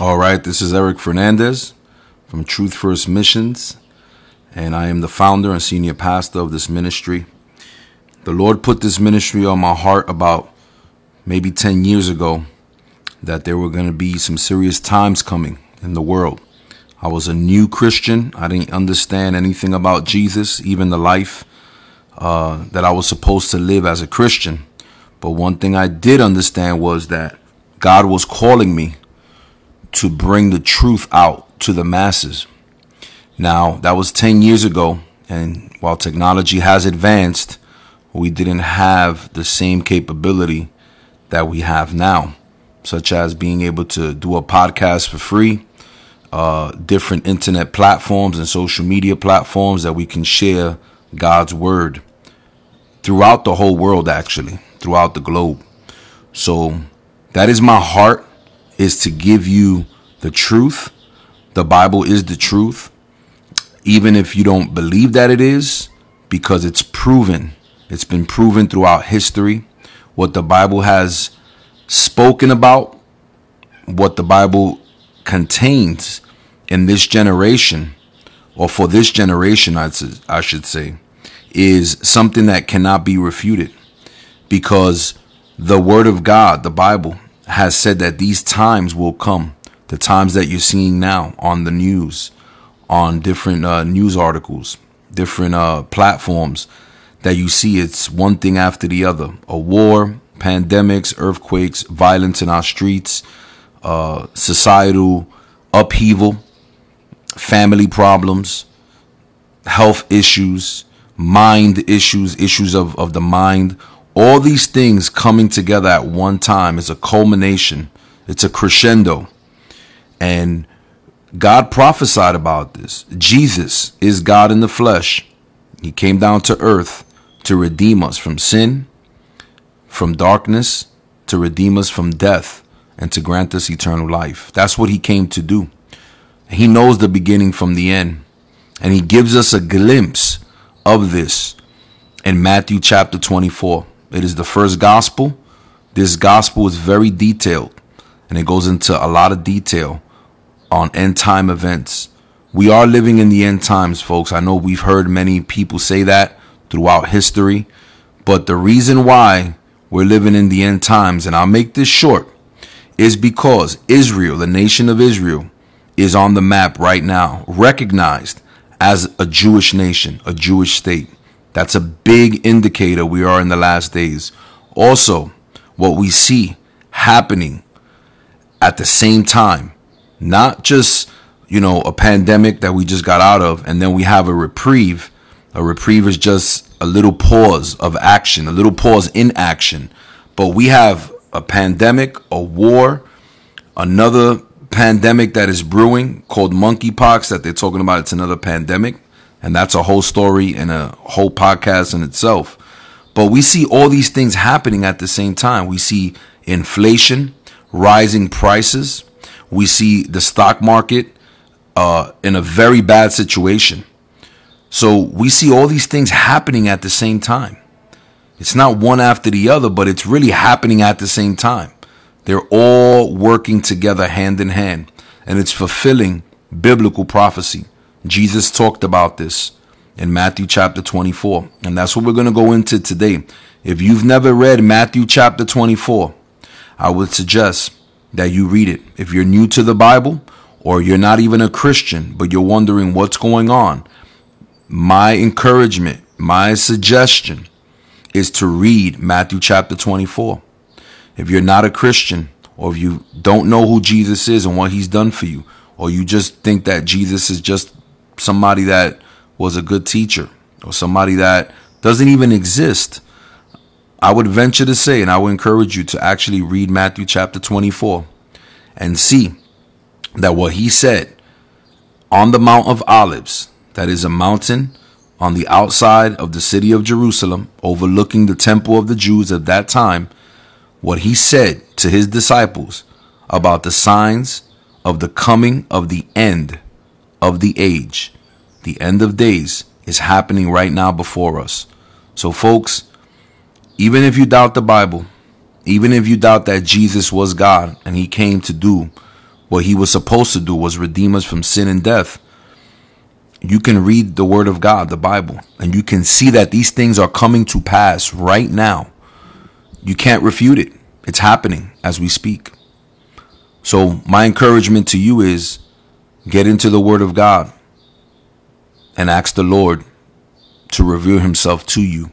All right, this is Eric Fernandez from Truth First Missions, and I am the founder and senior pastor of this ministry. The Lord put this ministry on my heart about maybe 10 years ago that there were going to be some serious times coming in the world. I was a new Christian. I didn't understand anything about Jesus, even the life uh, that I was supposed to live as a Christian. But one thing I did understand was that God was calling me to bring the truth out to the masses. Now, that was 10 years ago, and while technology has advanced, we didn't have the same capability that we have now, such as being able to do a podcast for free, uh, different internet platforms and social media platforms that we can share God's word throughout the whole world, actually, throughout the globe. So, that is my heart is to give you the truth. The Bible is the truth. Even if you don't believe that it is, because it's proven. It's been proven throughout history. What the Bible has spoken about, what the Bible contains in this generation, or for this generation, I should say, is something that cannot be refuted. Because the Word of God, the Bible, has said that these times will come, the times that you're seeing now on the news, on different uh, news articles, different uh, platforms that you see. It's one thing after the other a war, pandemics, earthquakes, violence in our streets, uh, societal upheaval, family problems, health issues, mind issues, issues of, of the mind, all these things coming together at one time is a culmination, it's a crescendo. And God prophesied about this. Jesus is God in the flesh. He came down to earth to redeem us from sin, from darkness, to redeem us from death, and to grant us eternal life. That's what He came to do. He knows the beginning from the end. And He gives us a glimpse of this in Matthew chapter 24. It is the first gospel. This gospel is very detailed and it goes into a lot of detail on end time events. We are living in the end times, folks. I know we've heard many people say that throughout history, but the reason why we're living in the end times, and I'll make this short, is because Israel, the nation of Israel, is on the map right now, recognized as a Jewish nation, a Jewish state. That's a big indicator we are in the last days. Also, what we see happening at the same time, not just, you know, a pandemic that we just got out of and then we have a reprieve. A reprieve is just a little pause of action, a little pause in action. But we have a pandemic, a war, another pandemic that is brewing called monkeypox that they're talking about. It's another pandemic. And that's a whole story and a whole podcast in itself. But we see all these things happening at the same time. We see inflation, rising prices. We see the stock market uh, in a very bad situation. So we see all these things happening at the same time. It's not one after the other, but it's really happening at the same time. They're all working together hand in hand, and it's fulfilling biblical prophecy. Jesus talked about this in Matthew chapter 24. And that's what we're going to go into today. If you've never read Matthew chapter 24, I would suggest that you read it. If you're new to the Bible or you're not even a Christian, but you're wondering what's going on, my encouragement, my suggestion is to read Matthew chapter 24. If you're not a Christian or if you don't know who Jesus is and what he's done for you, or you just think that Jesus is just somebody that was a good teacher or somebody that doesn't even exist, I would venture to say, and I would encourage you to actually read Matthew chapter 24 and see that what he said on the Mount of Olives, that is a mountain on the outside of the city of Jerusalem, overlooking the temple of the Jews at that time, what he said to his disciples about the signs of the coming of the end of the age, the end of days, is happening right now before us. So, folks, even if you doubt the Bible, even if you doubt that Jesus was God and he came to do what he was supposed to do was redeem us from sin and death. You can read the word of God, the Bible, and you can see that these things are coming to pass right now. You can't refute it. It's happening as we speak. So my encouragement to you is get into the word of God and ask the Lord to reveal himself to you.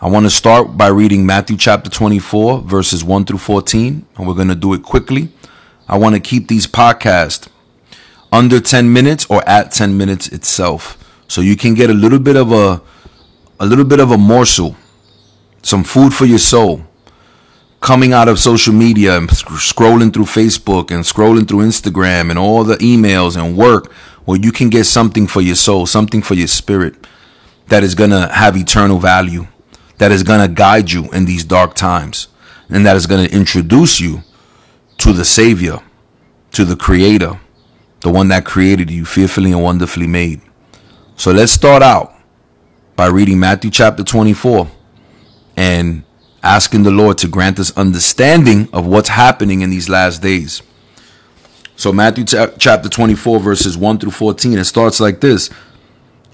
I want to start by reading Matthew chapter 24, verses 1 through 14, and we're going to do it quickly. I want to keep these podcasts under 10 minutes or at 10 minutes itself. So you can get a little bit of a a little bit of a morsel, some food for your soul coming out of social media and scrolling through Facebook and scrolling through Instagram and all the emails and work where you can get something for your soul, something for your spirit that is going to have eternal value that is going to guide you in these dark times and that is going to introduce you to the Savior, to the Creator, the one that created you fearfully and wonderfully made. So let's start out by reading Matthew chapter 24 and asking the Lord to grant us understanding of what's happening in these last days. So, Matthew chapter 24, verses 1 through 14, it starts like this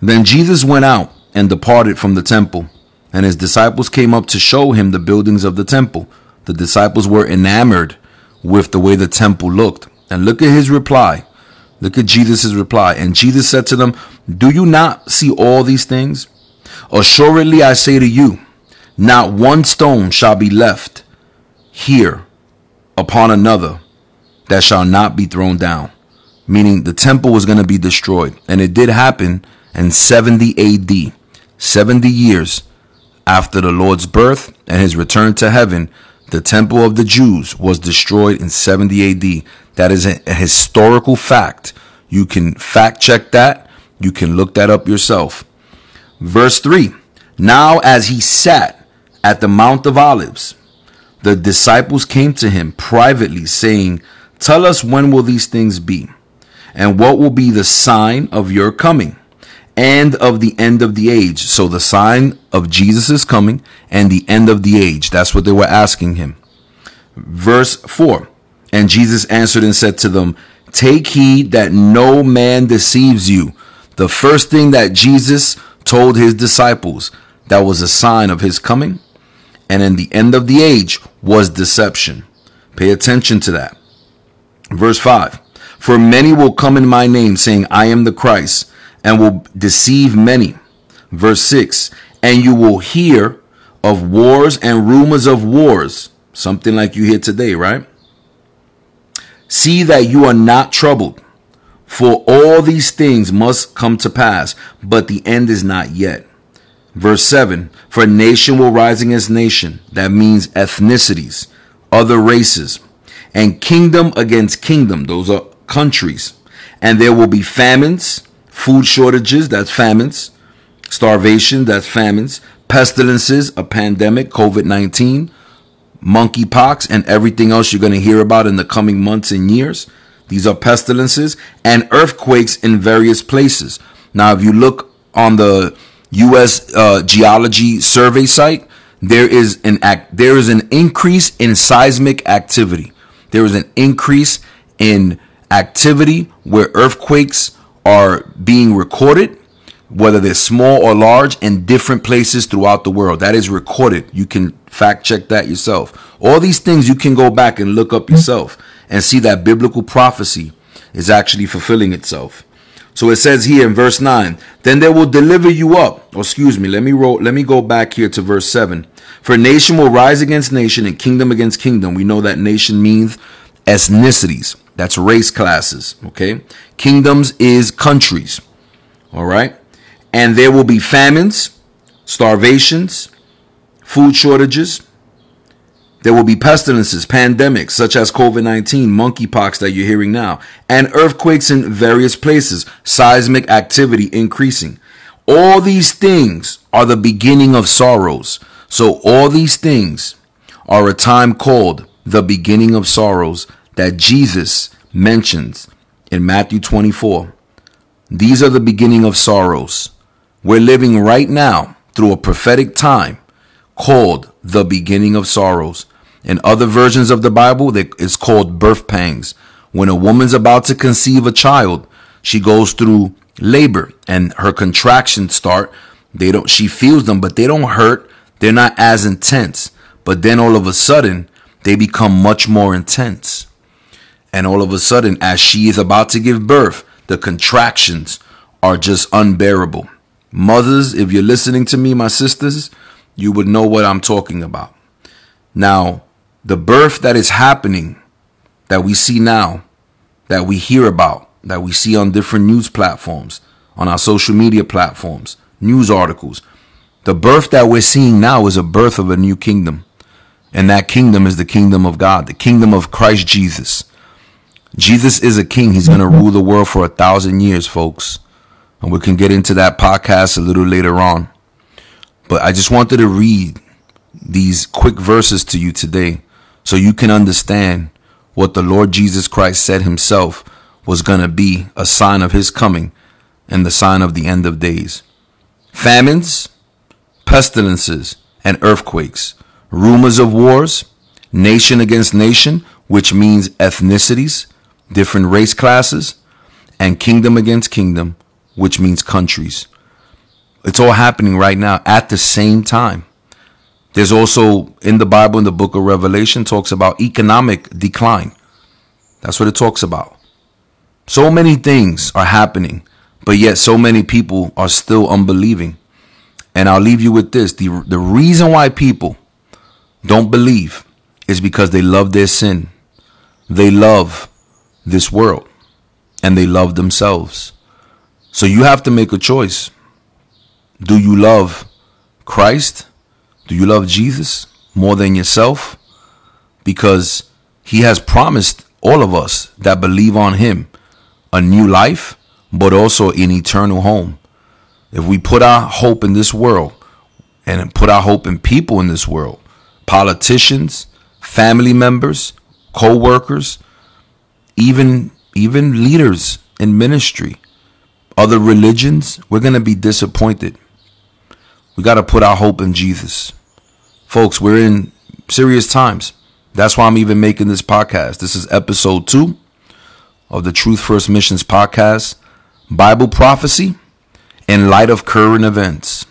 Then Jesus went out and departed from the temple and his disciples came up to show him the buildings of the temple. The disciples were enamored with the way the temple looked. And look at his reply. Look at Jesus' reply. And Jesus said to them, Do you not see all these things? Assuredly I say to you, not one stone shall be left here upon another that shall not be thrown down. Meaning the temple was going to be destroyed. And it did happen in 70 AD. 70 years after the Lord's birth and his return to heaven, the temple of the Jews was destroyed in 70 AD. That is a, historical fact. You can fact check that. You can look that up yourself. Verse 3 Now, as he sat at the Mount of Olives, the disciples came to him privately, saying, Tell us when will these things be? And what will be the sign of your coming? and of the end of the age. So the sign of Jesus coming and the end of the age. That's what they were asking him. Verse 4 And Jesus answered and said to them, Take heed that no man deceives you. The first thing that Jesus told his disciples that was a sign of his coming and in the end of the age was deception. Pay attention to that. Verse 5 For many will come in my name, saying, I am the Christ and will deceive many. Verse 6 And you will hear of wars and rumors of wars, something like you hear today, right? See that you are not troubled, for all these things must come to pass, but the end is not yet. Verse 7 For nation will rise against nation, that means ethnicities, other races, and kingdom against kingdom, those are countries. And there will be famines food shortages, that's famines, starvation, that's famines, pestilences, a pandemic, COVID 19, monkeypox, and everything else you're going to hear about in the coming months and years. These are pestilences and earthquakes in various places. Now, if you look on the U.S. Uh, Geology Survey site, there is an act, there is an increase in seismic activity. There is an increase in activity where earthquakes are being recorded, whether they're small or large, in different places throughout the world. That is recorded. You can fact check that yourself. All these things you can go back and look up yourself and see that biblical prophecy is actually fulfilling itself. So it says here in verse 9, then they will deliver you up. Or excuse me, let me roll, let me go back here to verse 7. For nation will rise against nation and kingdom against kingdom. We know that nation means ethnicities. That's race classes. Okay. Kingdoms is countries. All right. And there will be famines, starvations, food shortages. There will be pestilences, pandemics such as COVID 19, monkeypox that you're hearing now, and earthquakes in various places, seismic activity increasing. All these things are the beginning of sorrows. So, all these things are a time called the beginning of sorrows that Jesus mentions in Matthew 24. These are the beginning of sorrows. We're living right now through a prophetic time called the beginning of sorrows. In other versions of the Bible, it's called birth pangs. When a woman's about to conceive a child, she goes through labor and her contractions start. They don't, she feels them, but they don't hurt. They're not as intense. But then all of a sudden, they become much more intense. And all of a sudden, as she is about to give birth, the contractions are just unbearable. Mothers, if you're listening to me, my sisters, you would know what I'm talking about. Now, the birth that is happening, that we see now, that we hear about, that we see on different news platforms, on our social media platforms, news articles, the birth that we're seeing now is a birth of a new kingdom. And that kingdom is the kingdom of God, the kingdom of Christ Jesus. Jesus is a king. He's going to rule the world for a thousand years, folks. And we can get into that podcast a little later on. But I just wanted to read these quick verses to you today so you can understand what the Lord Jesus Christ said himself was going to be a sign of his coming and the sign of the end of days. Famines, pestilences, and earthquakes, rumors of wars, nation against nation, which means ethnicities, different race classes, and kingdom against kingdom, which means countries. It's all happening right now at the same time. There's also in the Bible, in the book of Revelation, talks about economic decline. That's what it talks about. So many things are happening, but yet so many people are still unbelieving. And I'll leave you with this. The, the reason why people don't believe is because they love their sin. They love this world and they love themselves. So you have to make a choice. Do you love Christ? Do you love Jesus more than yourself? Because he has promised all of us that believe on him a new life, but also an eternal home. If we put our hope in this world and put our hope in people in this world, politicians, family members, co-workers, even even leaders in ministry, other religions, we're going to be disappointed. We got to put our hope in Jesus. Folks, we're in serious times. That's why I'm even making this podcast. This is episode 2 of the Truth First Missions podcast, Bible prophecy in light of current events.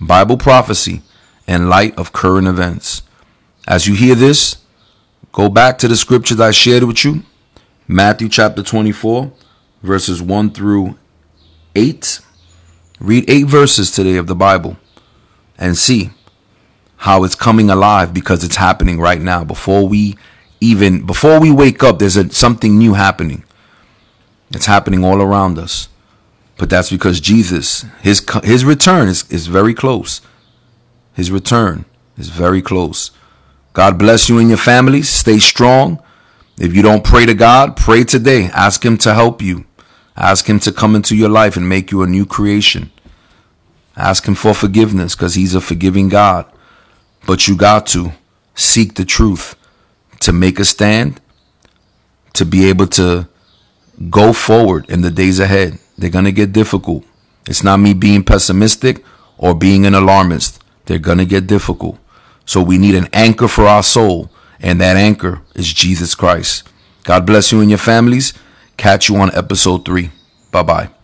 Bible prophecy in light of current events. As you hear this, go back to the scriptures I shared with you Matthew chapter 24, verses 1 through 8. Read eight verses today of the Bible and see how it's coming alive because it's happening right now. Before we even before we wake up, there's a, something new happening. It's happening all around us. But that's because Jesus, his his return is, is very close. His return is very close. God bless you and your families. Stay strong. If you don't pray to God, pray today. Ask Him to help you. Ask Him to come into your life and make you a new creation. Ask Him for forgiveness because He's a forgiving God. But you got to seek the truth to make a stand, to be able to go forward in the days ahead. They're going to get difficult. It's not me being pessimistic or being an alarmist. They're going to get difficult. So we need an anchor for our soul and that anchor is Jesus Christ. God bless you and your families. Catch you on episode three. Bye bye.